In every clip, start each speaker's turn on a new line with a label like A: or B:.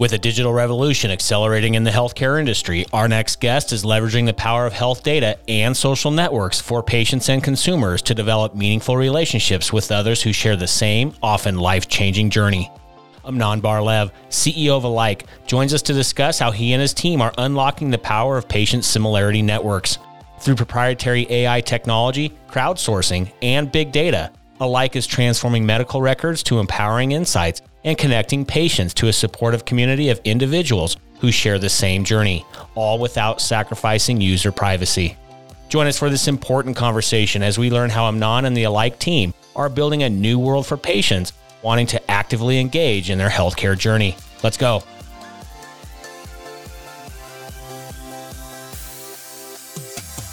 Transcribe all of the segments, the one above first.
A: With a digital revolution accelerating in the healthcare industry, our next guest is leveraging the power of health data and social networks for patients and consumers to develop meaningful relationships with others who share the same, often life changing journey. Amnon Bar-Lev, CEO of Alike, joins us to discuss how he and his team are unlocking the power of patient similarity networks. Through proprietary AI technology, crowdsourcing, and big data, Alike is transforming medical records to empowering insights and connecting patients to a supportive community of individuals who share the same journey, all without sacrificing user privacy. Join us for this important conversation as we learn how Amnon and the Alike team are building a new world for patients wanting to actively engage in their healthcare journey. Let's go.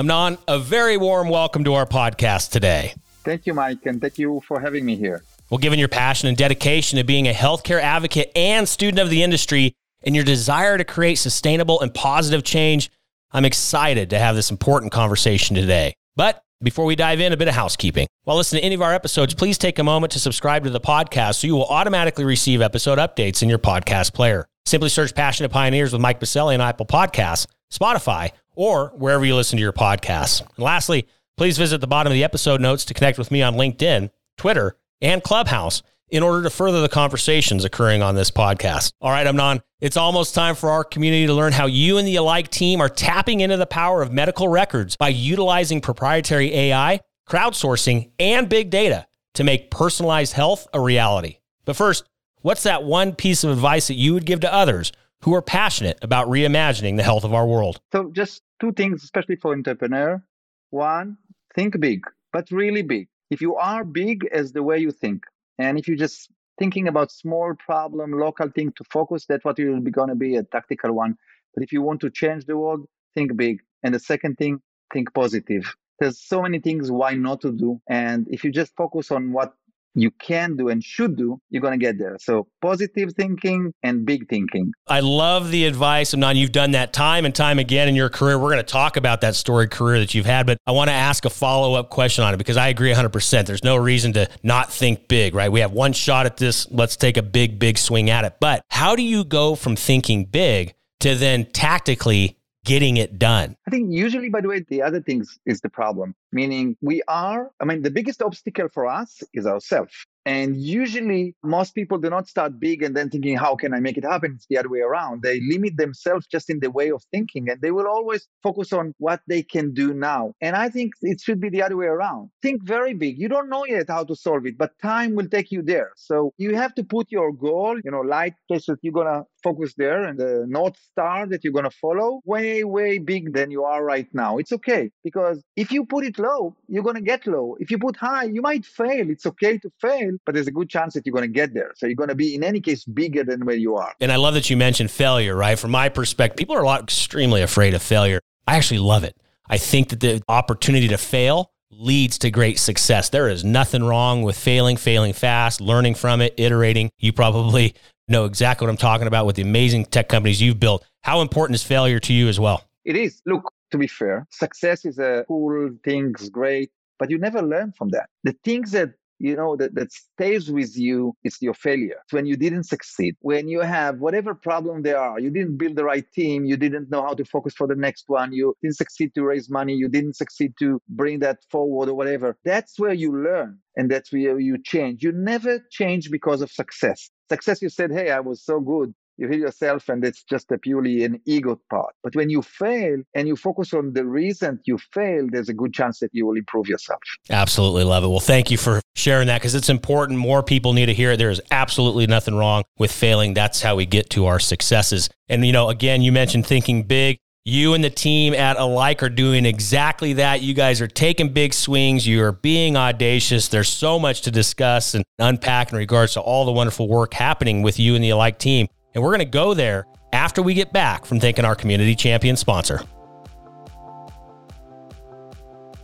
A: Amnon, a very warm welcome to our podcast today.
B: Thank you, Mike, and thank you for having me here.
A: Well, given your passion and dedication to being a healthcare advocate and student of the industry, and your desire to create sustainable and positive change, I'm excited to have this important conversation today. But before we dive in, a bit of housekeeping. While listening to any of our episodes, please take a moment to subscribe to the podcast so you will automatically receive episode updates in your podcast player. Simply search Passionate Pioneers with Mike Biselli on Apple Podcasts, Spotify, or wherever you listen to your podcasts. And lastly, please visit the bottom of the episode notes to connect with me on LinkedIn, Twitter, and Clubhouse in order to further the conversations occurring on this podcast. All right, Amnon, it's almost time for our community to learn how you and the Alike team are tapping into the power of medical records by utilizing proprietary AI, crowdsourcing, and big data to make personalized health a reality. But first, what's that one piece of advice that you would give to others who are passionate about reimagining the health of our world?
B: So, just two things, especially for entrepreneur. One, think big, but really big. If you are big as the way you think, and if you just thinking about small problem, local thing to focus, that's what you will be going to be a tactical one. But if you want to change the world, think big. And the second thing, think positive. There's so many things why not to do. And if you just focus on what you can do and should do, you're going to get there. So positive thinking and big thinking.
A: I love the advice. Amnon, you've done that time and time again in your career. We're going to talk about that storied career that you've had, but I want to ask a follow up question on it because I agree 100%. There's no reason to not think big, right? We have one shot at this. Let's take a big, big swing at it. But how do you go from thinking big to then tactically getting it done?
B: I think usually, by the way, the other things is the problem. Meaning, we are, I mean, the biggest obstacle for us is ourselves. And usually, most people do not start big and then thinking, how can I make it happen? It's the other way around. They limit themselves just in the way of thinking, and they will always focus on what they can do now. And I think it should be the other way around. Think very big. You don't know yet how to solve it, but time will take you there. So you have to put your goal, you know, light places you're going to focus there and the North Star that you're going to follow way, way big than you are right now. It's okay because if you put it low, you're going to get low. If you put high, you might fail. It's okay to fail but there's a good chance that you're going to get there. So you're going to be, in any case, bigger than where you are.
A: And I love that you mentioned failure, right? From my perspective, people are a lot extremely afraid of failure. I actually love it. I think that the opportunity to fail leads to great success. There is nothing wrong with failing, failing fast, learning from it, iterating. You probably know exactly what I'm talking about with the amazing tech companies you've built. How important is failure to you as well?
B: It is. Look, to be fair, success is a cool thing, great, but you never learn from that. The things that you know that, that stays with you is your failure. When you didn't succeed when you have whatever problem there are you didn't build the right team you didn't know how to focus for the next one you didn't succeed to raise money you didn't succeed to bring that forward or whatever. That's where you learn and that's where you change. You never change because of success. Success you said hey i was so good you hit yourself and it's just a purely an ego part. But when you fail and you focus on the reason you failed, there's a good chance that you will improve yourself.
A: Absolutely love it. Well, thank you for sharing that because it's important. More people need to hear it. There is absolutely nothing wrong with failing. That's how we get to our successes. And, you know, again, you mentioned thinking big. You and the team at Alike are doing exactly that. You guys are taking big swings. You are being audacious. There's so much to discuss and unpack in regards to all the wonderful work happening with you and the Alike team. And we're going to go there after we get back from thanking our community champion sponsor.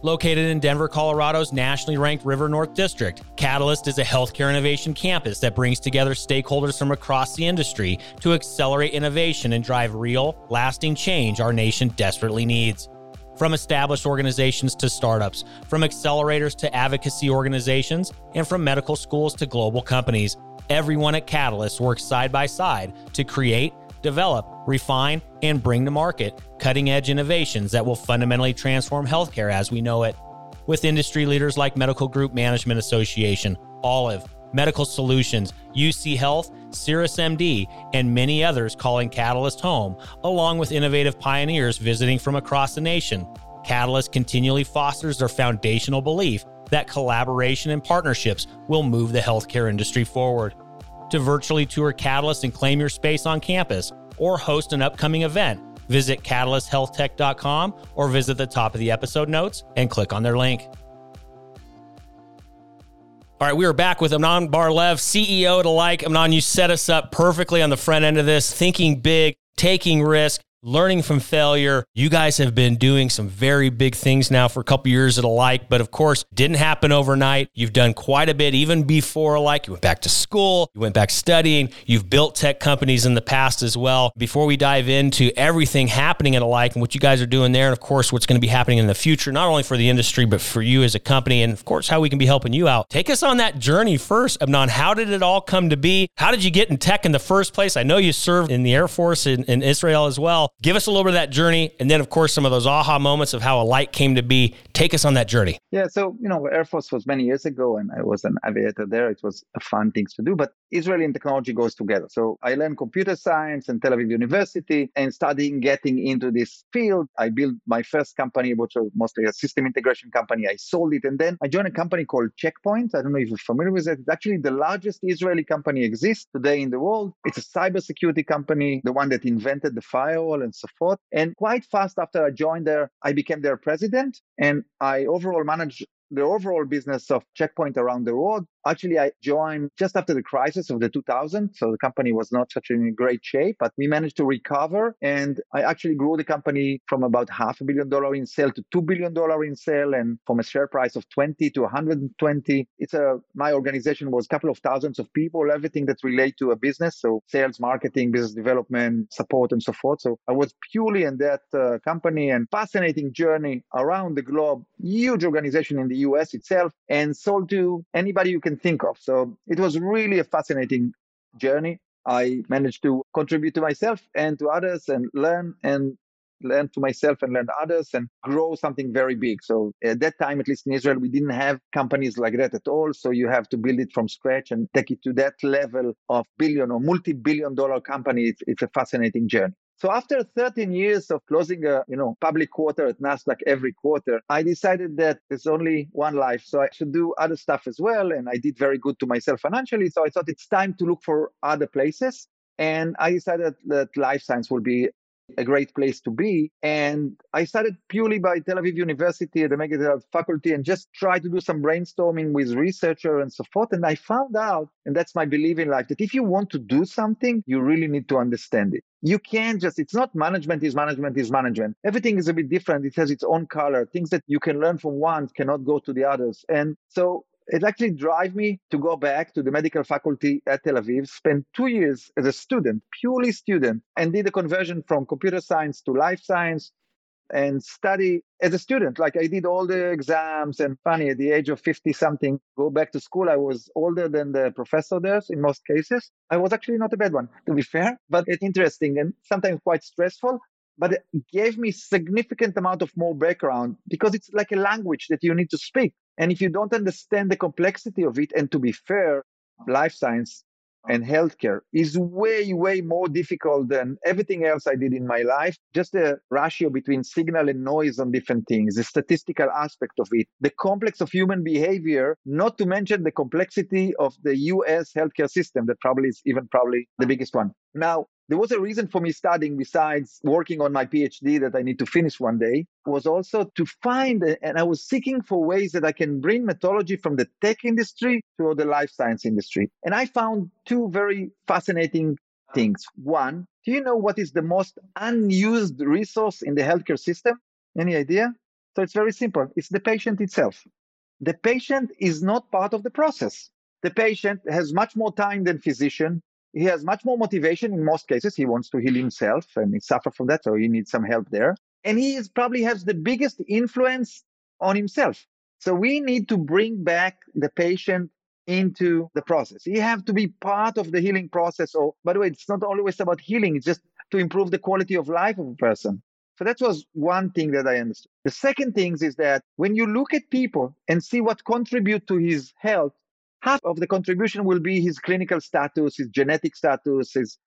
A: Located in Denver, Colorado's nationally ranked River North District, Catalyst is a healthcare innovation campus that brings together stakeholders from across the industry to accelerate innovation and drive real, lasting change our nation desperately needs. From established organizations to startups, from accelerators to advocacy organizations, and from medical schools to global companies, everyone at Catalyst works side by side to create, develop, refine, and bring to market cutting edge innovations that will fundamentally transform healthcare as we know it. With industry leaders like Medical Group Management Association, Olive, Medical Solutions, UC Health, Cirrus MD, and many others calling Catalyst home, along with innovative pioneers visiting from across the nation. Catalyst continually fosters their foundational belief that collaboration and partnerships will move the healthcare industry forward to virtually tour Catalyst and claim your space on campus or host an upcoming event, visit catalysthealthtech.com or visit the top of the episode notes and click on their link. All right, we are back with Amnon Bar-Lev, CEO at Alike. Amnon, you set us up perfectly on the front end of this, thinking big, taking risk, learning from failure. You guys have been doing some very big things now for a couple years at Alike, but of course, didn't happen overnight. You've done quite a bit even before Alike. You went back to school, you went back studying, you've built tech companies in the past as well. Before we dive into everything happening at Alike and what you guys are doing there, and of course, what's going to be happening in the future, not only for the industry, but for you as a company, and of course, how we can be helping you out. Take us on that journey first, Amnon. How did it all come to be? How did you get in tech in the first place? I know you served in the Air Force in, in Israel as well. Give us a little bit of that journey, and then, of course, some of those aha moments of how Alike came to be. Take us on that journey.
B: Yeah, so you know, Air Force was many years ago, and I was an aviator there. It was a fun things to do, but Israeli and technology goes together. So I learned computer science in Tel Aviv University, and studying getting into this field. I built my first company, which was mostly a system integration company. I sold it, and then I joined a company called Checkpoint. I don't know if you're familiar with it. It's actually the largest Israeli company exists today in the world. It's a cybersecurity company, the one that invented the firewall and so forth. And quite fast after I joined there, I became their president and I overall managed the overall business of Checkpoint around the world. Actually, I joined just after the crisis of the 2000. So the company was not such in great shape, but we managed to recover. And I actually grew the company from about half a billion dollar in sale to $2 billion in sale and from a share price of 20 to 120. It's a, my organization was a couple of thousands of people, everything that relate to a business. So sales, marketing, business development, support, and so forth. So I was purely in that uh, company and fascinating journey around the globe, huge organization in the US itself and sold to anybody you can can think of. So it was really a fascinating journey. I managed to contribute to myself and to others and learn and learn to myself and learn others and grow something very big. So at that time, at least in Israel, we didn't have companies like that at all. So you have to build it from scratch and take it to that level of billion or multi-billion dollar company. It's, it's a fascinating journey. So after 13 years of closing a you know public quarter at Nasdaq every quarter, I decided that there's only one life, so I should do other stuff as well. And I did very good to myself financially, so I thought it's time to look for other places. And I decided that life science will be a great place to be. And I started purely by Tel Aviv University at the Medical faculty and just try to do some brainstorming with researcher and so forth. And I found out, and that's my belief in life, that if you want to do something, you really need to understand it. You can't just, it's not management is management is management. Everything is a bit different. It has its own color. Things that you can learn from one cannot go to the others. And so it actually drive me to go back to the medical faculty at Tel Aviv, spend two years as a student, purely student, and did a conversion from computer science to life science and study as a student. Like I did all the exams and funny at the age of 50 something, go back to school. I was older than the professor there in most cases. I was actually not a bad one, to be fair, but it's interesting and sometimes quite stressful. But it gave me significant amount of more background because it's like a language that you need to speak. And if you don't understand the complexity of it, and to be fair, life science and healthcare is way, way more difficult than everything else I did in my life. Just the ratio between signal and noise on different things, the statistical aspect of it, the complex of human behavior, not to mention the complexity of the US healthcare system, that probably is even probably the biggest one. Now, there was a reason for me studying besides working on my phd that i need to finish one day was also to find and i was seeking for ways that i can bring methodology from the tech industry to the life science industry. And i found two very fascinating things. One do you know what is the most unused resource in the healthcare system? Any idea? So it's very simple. It's the patient itself. The patient is not part of the process. The patient has much more time than physician he has much more motivation in most cases. He wants to heal himself and he suffers from that, so he needs some help there. And he is, probably has the biggest influence on himself. So we need to bring back the patient into the process. You have to be part of the healing process. Or, by the way, it's not always about healing, it's just to improve the quality of life of a person. So that was one thing that I understood. The second thing is that when you look at people and see what contribute to his health, half of the contribution will be his clinical status, his genetic status, his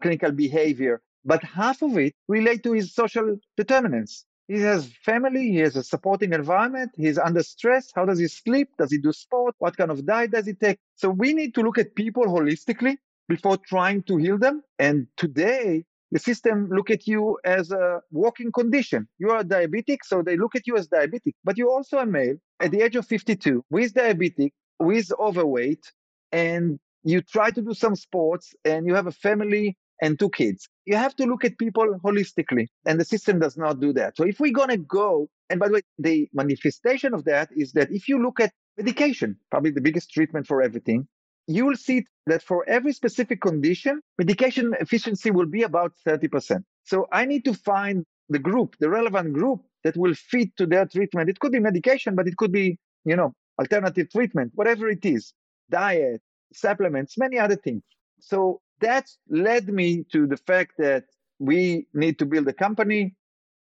B: clinical behavior, but half of it relate to his social determinants. He has family, he has a supporting environment, he's under stress. How does he sleep? Does he do sport? What kind of diet does he take? So we need to look at people holistically before trying to heal them. And today, the system look at you as a walking condition. You are diabetic, so they look at you as diabetic, but you're also a male at the age of 52 with diabetic with overweight and you try to do some sports and you have a family and two kids. You have to look at people holistically, and the system does not do that. So if we're going to go, and by the way, the manifestation of that is that if you look at medication, probably the biggest treatment for everything, you will see that for every specific condition, medication efficiency will be about 30%. So I need to find the group, the relevant group that will fit to their treatment. It could be medication, but it could be, you know, alternative treatment, whatever it is, diet, supplements, many other things. So that led me to the fact that we need to build a company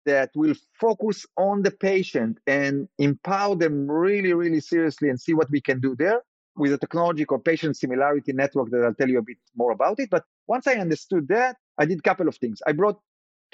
B: that will focus on the patient and empower them really, really seriously and see what we can do there with a technology called patient similarity network that I'll tell you a bit more about it. But once I understood that, I did a couple of things. I brought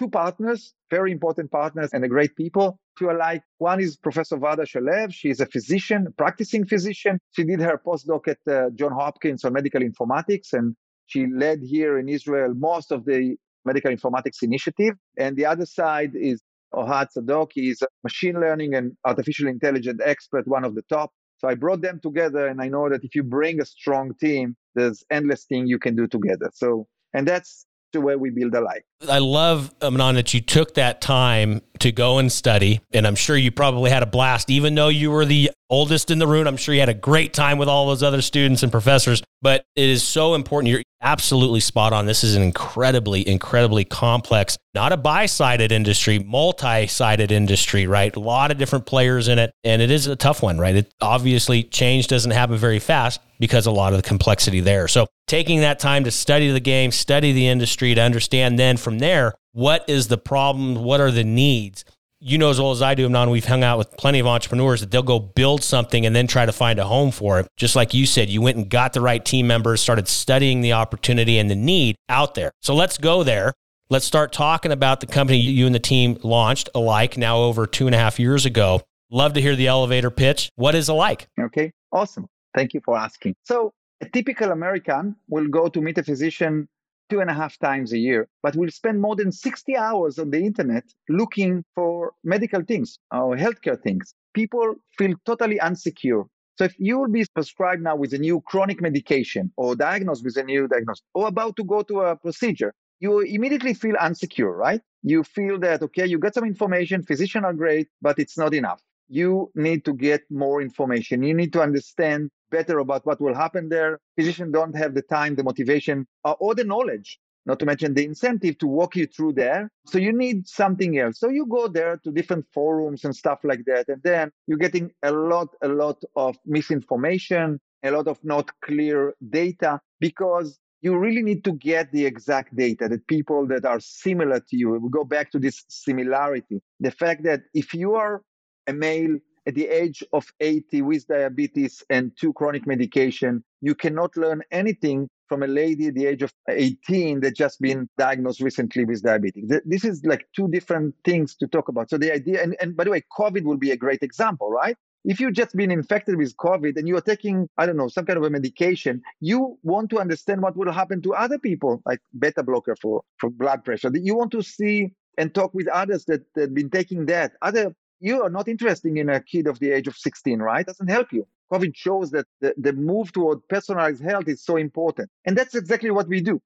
B: two partners, very important partners and a great people to Alike. One is Professor Varda Shalev. She is a physician, practicing physician. She did her postdoc at uh, John Hopkins on medical informatics, and she led here in Israel most of the medical informatics initiative. And the other side is Ohad Tzadok. He's a machine learning and artificial intelligence expert, one of the top. So I brought them together, and I know that if you bring a strong team, there's endless thing you can do together. So, and that's the way we build Alike.
A: I love, Amnon, that you took that time to go and study. And I'm sure you probably had a blast, even though you were the oldest in the room. I'm sure you had a great time with all those other students and professors. But it is so important. You're absolutely spot on. This is an incredibly, incredibly complex, not a bi sided industry, multi sided industry, right? A lot of different players in it. And it is a tough one, right? It obviously change doesn't happen very fast because a lot of the complexity there. So taking that time to study the game, study the industry, to understand then from there, what is the problem? What are the needs? You know as well as I do, Amnon, we've hung out with plenty of entrepreneurs that they'll go build something and then try to find a home for it. Just like you said, you went and got the right team members, started studying the opportunity and the need out there. So let's go there. Let's start talking about the company you and the team launched, Alike, now over two and a half years ago. Love to hear the elevator pitch. What is Alike?
B: Okay, awesome. Thank you for asking. So, a typical American will go to meet a physician two and a half times a year, but will spend more than 60 hours on the internet looking for medical things or healthcare things. People feel totally unsecure. So if you will be prescribed now with a new chronic medication or diagnosed with a new diagnosis or about to go to a procedure, you immediately feel unsecure, right? You feel that, okay, you got some information, physicians are great, but it's not enough. You need to get more information. You need to understand better about what will happen there. Physicians don't have the time, the motivation, uh, or the knowledge, not to mention the incentive to walk you through there. So you need something else. So you go there to different forums and stuff like that. And then you're getting a lot, a lot of misinformation, a lot of not clear data because you really need to get the exact data that people that are similar to you. We go back to this similarity. The fact that if you are a male at the age of 80 with diabetes and two chronic medication, you cannot learn anything from a lady at the age of 18 that just been diagnosed recently with diabetes. This is like two different things to talk about. So the idea, and, and by the way, COVID will be a great example, right? if you've just been infected with COVID and you are taking, I don't know, some kind of a medication, you want to understand what will happen to other people, like beta blocker for, for blood pressure. You want to see and talk with others that have been taking that. Other you are not interested in a kid of the age of 16, right? Doesn't help you. COVID shows that the, the move toward personalized health is so important. And that's exactly what we do.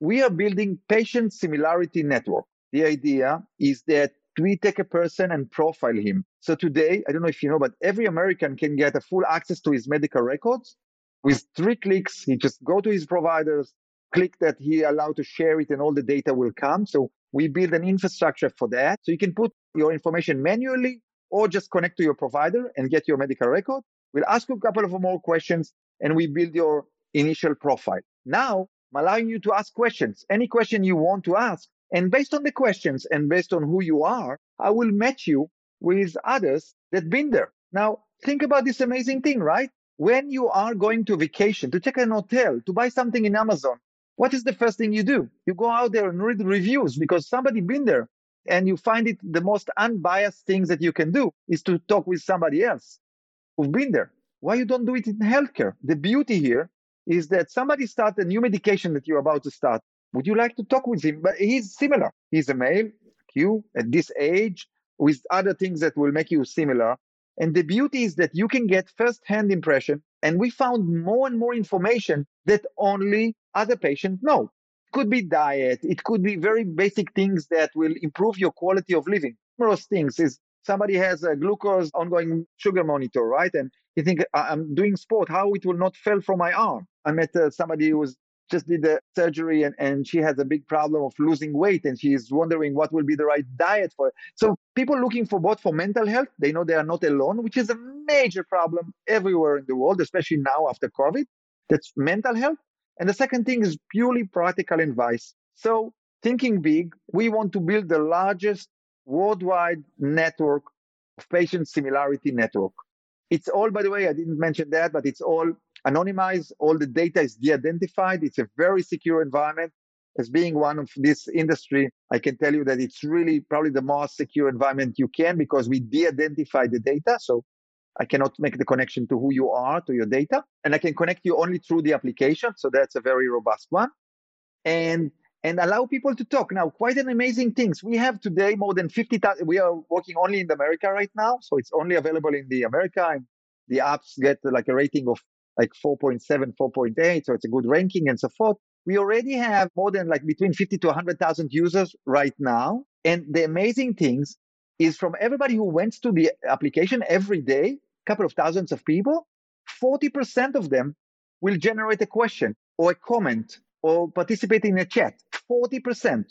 B: We are building patient similarity network. The idea is that we take a person and profile him. So today, I don't know if you know, but every American can get a full access to his medical records with three clicks. He just go to his providers, click that he allowed to share it and all the data will come. So we build an infrastructure for that. So you can put your information manually or just connect to your provider and get your medical record. We'll ask you a couple of more questions and we build your initial profile. Now I'm allowing you to ask questions, any question you want to ask. And based on the questions and based on who you are, I will match you with others that been there. Now think about this amazing thing, right? When you are going to vacation, to check an hotel, to buy something in Amazon, what is the first thing you do? You go out there and read reviews because somebody been there and you find it the most unbiased things that you can do is to talk with somebody else who've been there. Why you don't do it in healthcare? The beauty here is that somebody start a new medication that you're about to start. Would you like to talk with him? But he's similar. He's a male, you at this age, with other things that will make you similar. And the beauty is that you can get first-hand impression. And we found more and more information that only other patients no. It could be diet. It could be very basic things that will improve your quality of living. Numerous things is somebody has a glucose ongoing sugar monitor, right? And you think I'm doing sport, how it will not fall from my arm. I met uh, somebody who was just did the surgery and, and she has a big problem of losing weight and she is wondering what will be the right diet for. So people looking for both for mental health, they know they are not alone, which is a major problem everywhere in the world, especially now after COVID. That's mental health. And the second thing is purely practical advice. So thinking big, we want to build the largest worldwide network of patient similarity network. It's all, by the way, I didn't mention that, but it's all anonymized. All the data is de-identified. It's a very secure environment. As being one of this industry, I can tell you that it's really probably the most secure environment you can because we de-identify the data. So I cannot make the connection to who you are to your data, and I can connect you only through the application. So that's a very robust one, and and allow people to talk. Now, quite an amazing things. We have today more than 50,000. We are working only in America right now, so it's only available in the America, and the apps get like a rating of like 4.7, 4.8, so it's a good ranking and so forth. We already have more than like between 50 to 100,000 users right now. And the amazing things is from everybody who went to the application every day, a couple of thousands of people, 40% of them will generate a question or a comment or participate in a chat. 40%.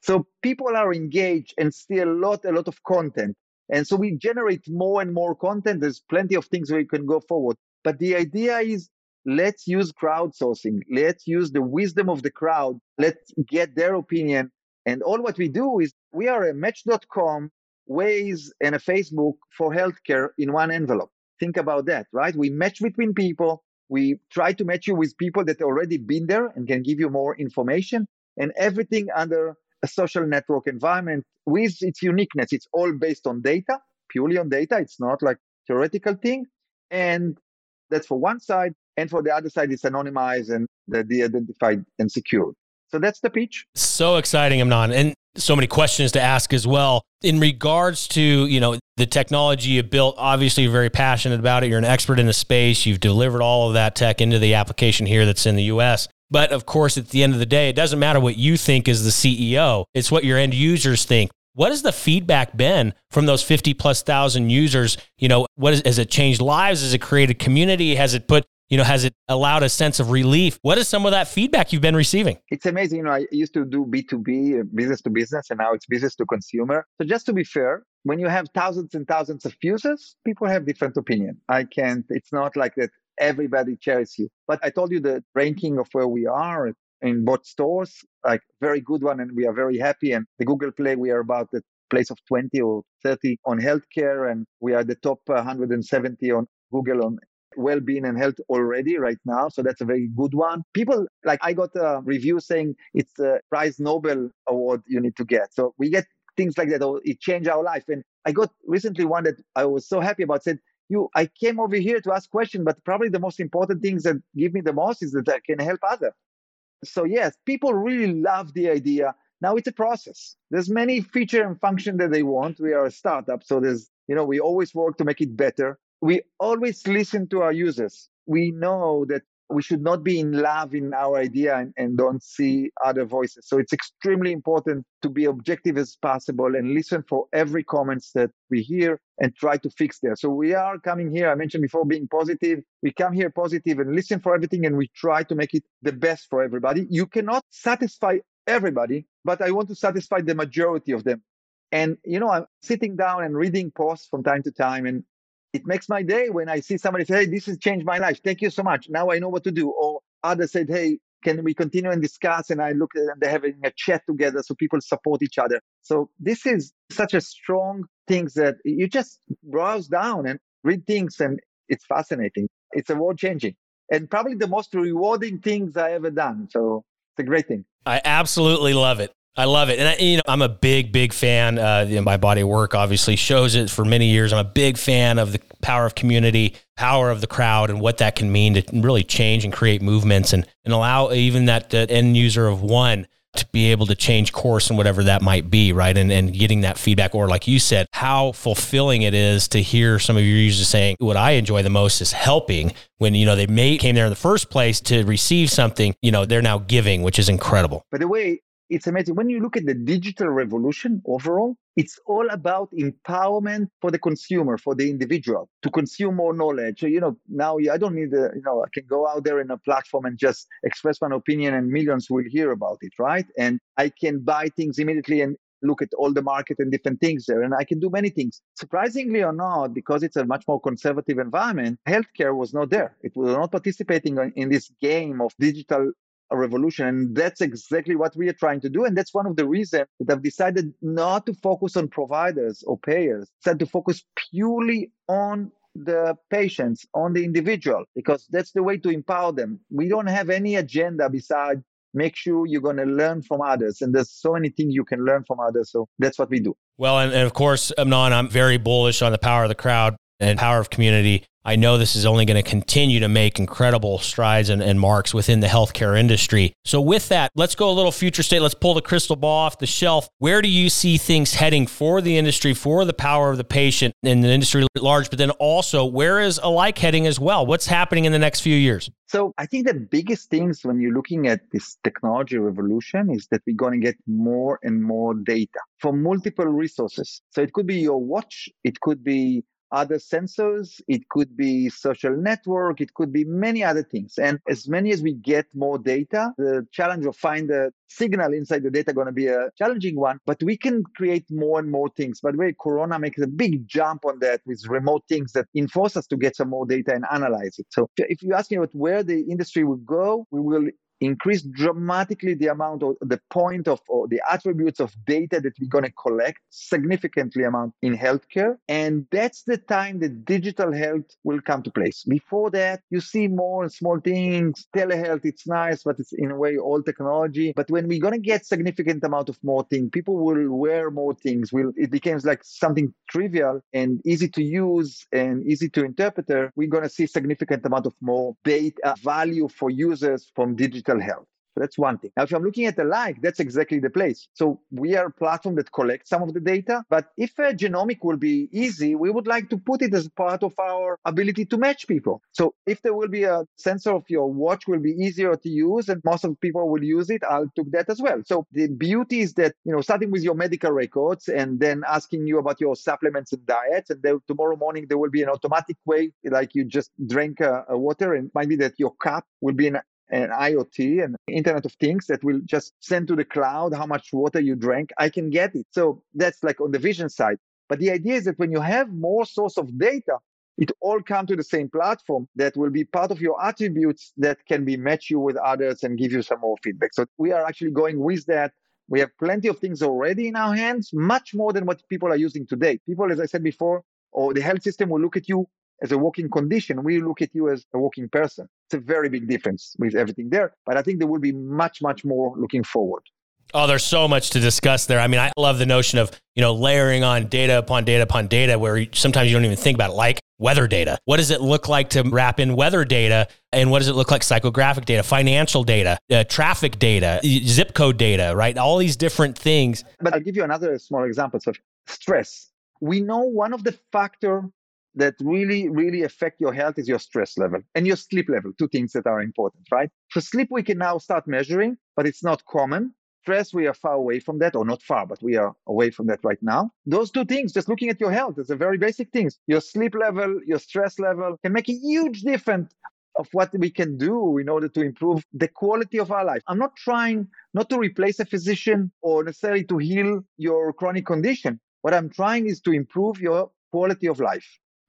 B: So people are engaged and see a lot, a lot of content. And so we generate more and more content. There's plenty of things where you can go forward. But the idea is let's use crowdsourcing. Let's use the wisdom of the crowd. Let's get their opinion. And all what we do is we are a match.com, Waze, and a Facebook for healthcare in one envelope. Think about that, right? We match between people. We try to match you with people that already been there and can give you more information and everything under a social network environment with its uniqueness. It's all based on data, purely on data. It's not like theoretical thing. And that's for one side. And for the other side, it's anonymized and de-identified and secured. So that's the pitch.
A: So exciting, Amnon. And so many questions to ask as well. In regards to, you know, the technology you built, obviously you're very passionate about it. You're an expert in the space. You've delivered all of that tech into the application here that's in the US. But of course, at the end of the day, it doesn't matter what you think as the CEO. It's what your end users think. What has the feedback been from those 50 plus thousand users? You know, what is, has it changed lives? Has it created community? Has it put you know, has it allowed a sense of relief? What is some of that feedback you've been receiving?
B: It's amazing. You know, I used to do B2B, uh, business to business, and now it's business to consumer. So just to be fair, when you have thousands and thousands of users, people have different opinion. I can't, it's not like that everybody shares you. But I told you the ranking of where we are in both stores, like very good one, and we are very happy. And the Google Play, we are about the place of 20 or 30 on healthcare, and we are the top 170 on Google on well-being and health already right now so that's a very good one people like i got a review saying it's a prize nobel award you need to get so we get things like that oh, it changed our life and i got recently one that i was so happy about said you I came over here to ask questions, but probably the most important things that give me the most is that I can help others. So yes, people really love the idea. Now it's a process. There's many feature and function that they want. We are a startup, so there's you know we always work to make it better. We always listen to our users. We know that we should not be in love in our idea and, and, don't see other voices. So it's extremely important to be objective as possible and listen for every comments that we hear and try to fix there. So we are coming here. I mentioned before being positive. We come here positive and listen for everything and we try to make it the best for everybody. You cannot satisfy everybody, but I want to satisfy the majority of them. And you know, I'm sitting down and reading posts from time to time and it makes my day when I see somebody say, Hey, this has changed my life. Thank you so much. Now I know what to do. Or others said, Hey, can we continue and discuss? And I look at them, they're having a chat together so people support each other. So this is such a strong thing that you just browse down and read things and it's fascinating. It's a world changing and probably the most rewarding things I ever done. So it's a great thing.
A: I absolutely love it. I love it. And I, you know, I'm a big, big fan. Uh, you know, my body work obviously shows it for many years. I'm a big fan of the power of community, power of the crowd, and what that can mean to really change and create movements and, and allow even that uh, end user of one to be able to change course and whatever that might be, right? And and getting that feedback, or like you said, how fulfilling it is to hear some of your users saying, "What I enjoy the most is helping." When you know they may came there in the first place to receive something, you know they're now giving, which is incredible.
B: By the way, it's amazing. When you look at the digital revolution overall, it's all about empowerment for the consumer, for the individual to consume more knowledge. So, you know, now I don't need, a, you know, I can go out there in a platform and just express my opinion and millions will hear about it, right? And I can buy things immediately and look at all the market and different things there and i can do many things surprisingly or not because it's a much more conservative environment healthcare was not there it was not participating in this game of digital a revolution. And that's exactly what we are trying to do. And that's one of the reasons that I've decided not to focus on providers or payers, instead to focus purely on the patients, on the individual, because that's the way to empower them. We don't have any agenda besides make sure you're going to learn from others. And there's so many things you can learn from others. So that's what we do.
A: Well, and, and of course, Amnon, I'm very bullish on the power of the crowd and power of community. I know this is only going to continue to make incredible strides and, and, marks within the healthcare industry. So, with that, let's go a little future state. Let's pull the crystal ball off the shelf. Where do you see things heading for the industry, for the power of the patient in the industry at large? But then also, where is Alike heading as well? What's happening in the next few years?
B: So, I think the biggest things when you're looking at this technology revolution is that we're going to get more and more data from multiple resources. So, it could be your watch, it could be other sensors, it could be social network, it could be many other things. And as many as we get more data, the challenge of find the signal inside the data going to be a challenging one, but we can create more and more things. By the way, Corona makes a big jump on that with remote things that enforce us to get some more data and analyze it. So if you ask me about where the industry will go, we will increase dramatically the amount of the point of or the attributes of data that we're going to collect significantly amount in healthcare and that's the time that digital health will come to place. Before that you see more small things telehealth it's nice but it's in a way all technology. But when we're going to get significant amount of more things people will wear more things will it becomes like something trivial and easy to use and easy to interpret. We're going to see significant amount of more data value for users from digital health. So that's one thing. Now, if I'm looking at Alike, that's exactly the place. So we are a platform that collects some of the data, but if a genomic will be easy, we would like to put it as part of our ability to match people. So if there will be a sensor of your watch will be easier to use and most of people will use it, I'll take that as well. So the beauty is that, you know, starting with your medical records and then asking you about your supplements and diets. And then tomorrow morning, there will be an automatic way, like you just drink a, a water and might be that your cup will be an and IoT and Internet of Things that will just send to the cloud how much water you drank, I can get it. So that's like on the vision side. But the idea is that when you have more source of data, it all come to the same platform that will be part of your attributes that can be match you with others and give you some more feedback. So we are actually going with that. We have plenty of things already in our hands, much more than what people are using today. People, as I said before, or the health system will look at you as a walking condition. We look at you as a walking person. It's a very big difference with everything there. But I think there will be much, much more looking forward.
A: Oh, there's so much to discuss there. I mean, I love the notion of, you know, layering on data upon data upon data where sometimes you don't even think about it. Like weather data. What does it look like to wrap in weather data? And what does it look like psychographic data, financial data, uh, traffic data, zip code data, right? All these different things.
B: But I'll give you another small example. So stress. We know one of the factor that really, really affect your health is your stress level and your sleep level, two things that are important, right? For sleep, we can now start measuring, but it's not common stress, we are far away from that, or not far, but we are away from that right now. Those two things, just looking at your health, is a very basic things. Your sleep level, your stress level can make a huge difference of what we can do in order to improve the quality of our life. I'm not trying not to replace a physician or necessarily to heal your chronic condition. What I'm trying is to improve your quality of life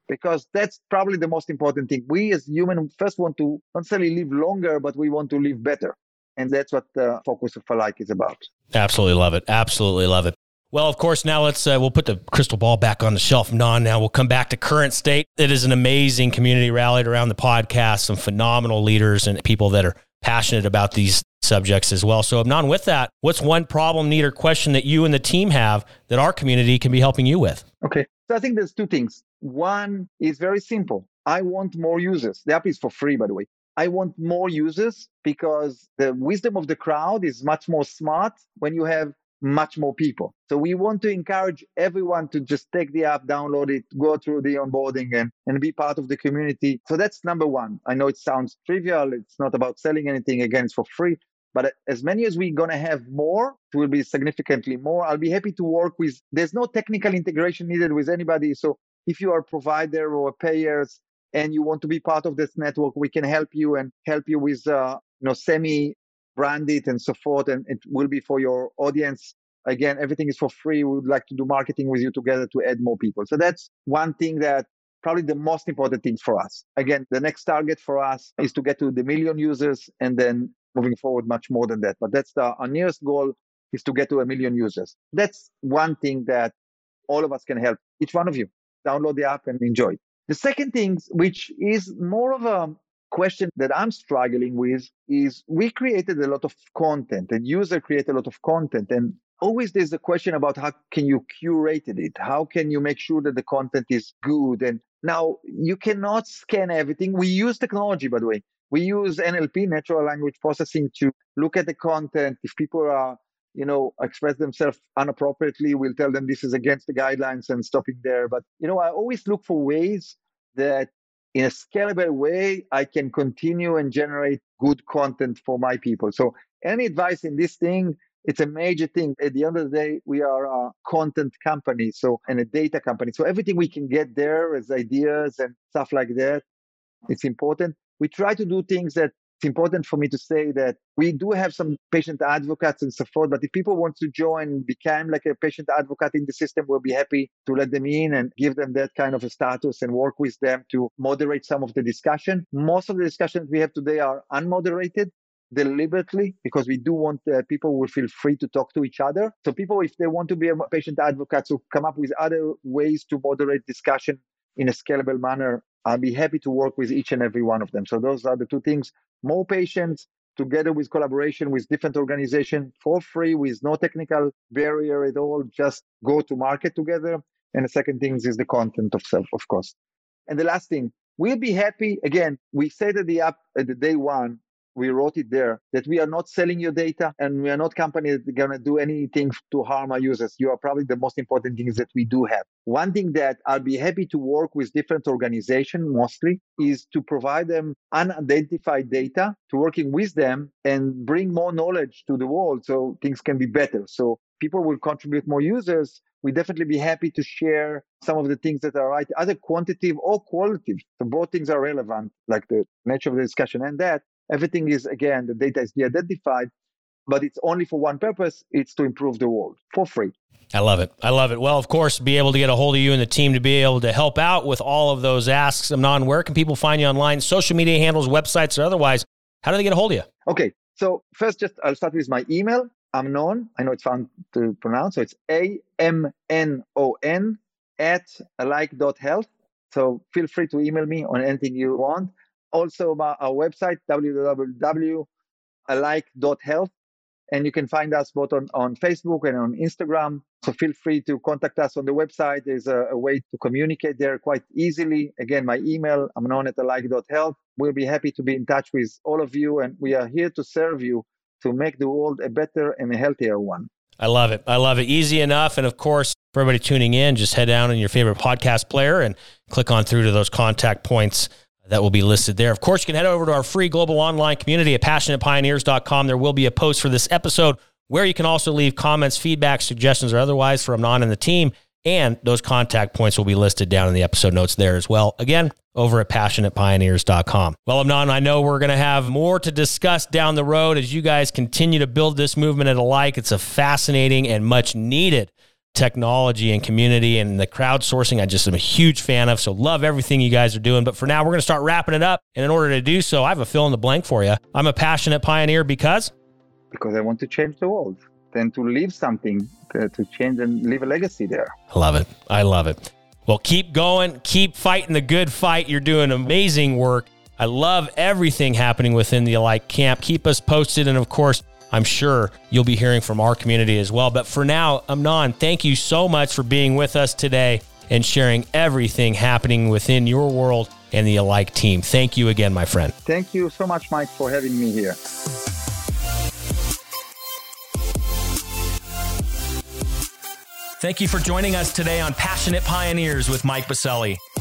B: because that's probably the most important thing. We as humans first want to not necessarily live longer, but we want to live better. And that's what the focus of Alike is about.
A: Absolutely love it. Absolutely love it. Well, of course, now let's uh, we'll put the crystal ball back on the shelf. Non, now we'll come back to current state. It is an amazing community rallied around the podcast. Some phenomenal leaders and people that are passionate about these subjects as well. So, Non, with that, what's one problem, need, or question that you and the team have that our community can be helping you with?
B: Okay, so I think there's two things. One is very simple. I want more users. The app is for free, by the way. I want more users because the wisdom of the crowd is much more smart when you have much more people. So we want to encourage everyone to just take the app, download it, go through the onboarding and, and be part of the community. So that's number one. I know it sounds trivial. It's not about selling anything. Again, it's for free. But as many as we're going to have more, it will be significantly more. I'll be happy to work with, there's no technical integration needed with anybody. So if you are a provider or payers, and you want to be part of this network, we can help you and help you with, uh, you know, semi branded and so forth. And it will be for your audience. Again, everything is for free. We would like to do marketing with you together to add more people. So that's one thing that probably the most important thing for us. Again, the next target for us is to get to the million users and then moving forward much more than that. But that's the, our nearest goal is to get to a million users. That's one thing that all of us can help each one of you. Download the app and enjoy. The second thing, which is more of a question that I'm struggling with, is we created a lot of content and user create a lot of content. And always there's a question about how can you curate it? How can you make sure that the content is good? And now you cannot scan everything. We use technology, by the way. We use NLP, natural language processing, to look at the content. If people are you know, express themselves inappropriately, we'll tell them this is against the guidelines and stopping there. But, you know, I always look for ways that in a scalable way, I can continue and generate good content for my people. So any advice in this thing, it's a major thing. At the end of the day, we are a content company, so and a data company. So everything we can get there as ideas and stuff like that, it's important. We try to do things that it's important for me to say that we do have some patient advocates and so forth, but if people want to join, become like a patient advocate in the system, we'll be happy to let them in and give them that kind of a status and work with them to moderate some of the discussion. Most of the discussions we have today are unmoderated deliberately because we do want uh, people will feel free to talk to each other. So people, if they want to be a patient advocate, to come up with other ways to moderate discussion in a scalable manner, I'll be happy to work with each and every one of them. So those are the two things more patients together with collaboration with different organizations for free with no technical barrier at all just go to market together. And the second thing is the content of self of course. And the last thing we'll be happy. Again we said at the app at the day one we wrote it there that we are not selling your data and we are not company that going to do anything to harm our users. You are probably the most important things that we do have. One thing that I'll be happy to work with different organizations mostly is to provide them unidentified data to working with them and bring more knowledge to the world so things can be better. So people will contribute more users we definitely be happy to share some of the things that are right, either quantitative or qualitative. So both things are relevant, like the nature of the discussion and that. Everything is, again, the data is de-identified, but it's only for one purpose. It's to improve the world for free.
A: I love it. I love it. Well, of course, be able to get a hold of you and the team to be able to help out with all of those asks. Amnon, where can people find you online? Social media handles, websites, or otherwise. How do they get a hold of you?
B: Okay. So first, just I'll start with my email. Amnon. I know it's fun to pronounce. So it's A M N O N at alike.health. So feel free to email me on anything you want also about our website www.alike.health And you can find us both on, on Facebook and on Instagram. So feel free to contact us on the website. There's a, a way to communicate there quite easily. Again, my email, amnon at alike.health. We'll be happy to be in touch with all of you. And we are here to serve you to make the world a better and a healthier one.
A: I love it. I love it. Easy enough. And of course, for everybody tuning in, just head down in your favorite podcast player and click on through to those contact points that will be listed there. Of course, you can head over to our free global online community at passionatepioneers.com. There will be a post for this episode where you can also leave comments, feedback, suggestions, or otherwise from Amnon and the team. And those contact points will be listed down in the episode notes there as well. Again, over at passionatepioneers.com. Well, Amnon, I know we're going to have more to discuss down the road as you guys continue to build this movement at alike. It's a fascinating and much needed technology and community and the crowdsourcing I just am a huge fan of. So love everything you guys are doing. But for now, we're going to start wrapping it up. And in order to do so, I have a fill in the blank for you. I'm a passionate pioneer because
B: because I want to change the world and to leave something uh, to change and leave a legacy there.
A: I love it. I love it. Well, keep going, keep fighting the good fight. You're doing amazing work. I love everything happening within the Alike camp. Keep us posted. And of course, I'm sure you'll be hearing from our community as well. But for now, Amnon, thank you so much for being with us today and sharing everything happening within your world and the Alike team. Thank you again, my friend.
B: Thank you so much, Mike, for having me here.
A: Thank you for joining us today on Passionate Pioneers with Mike Biselli.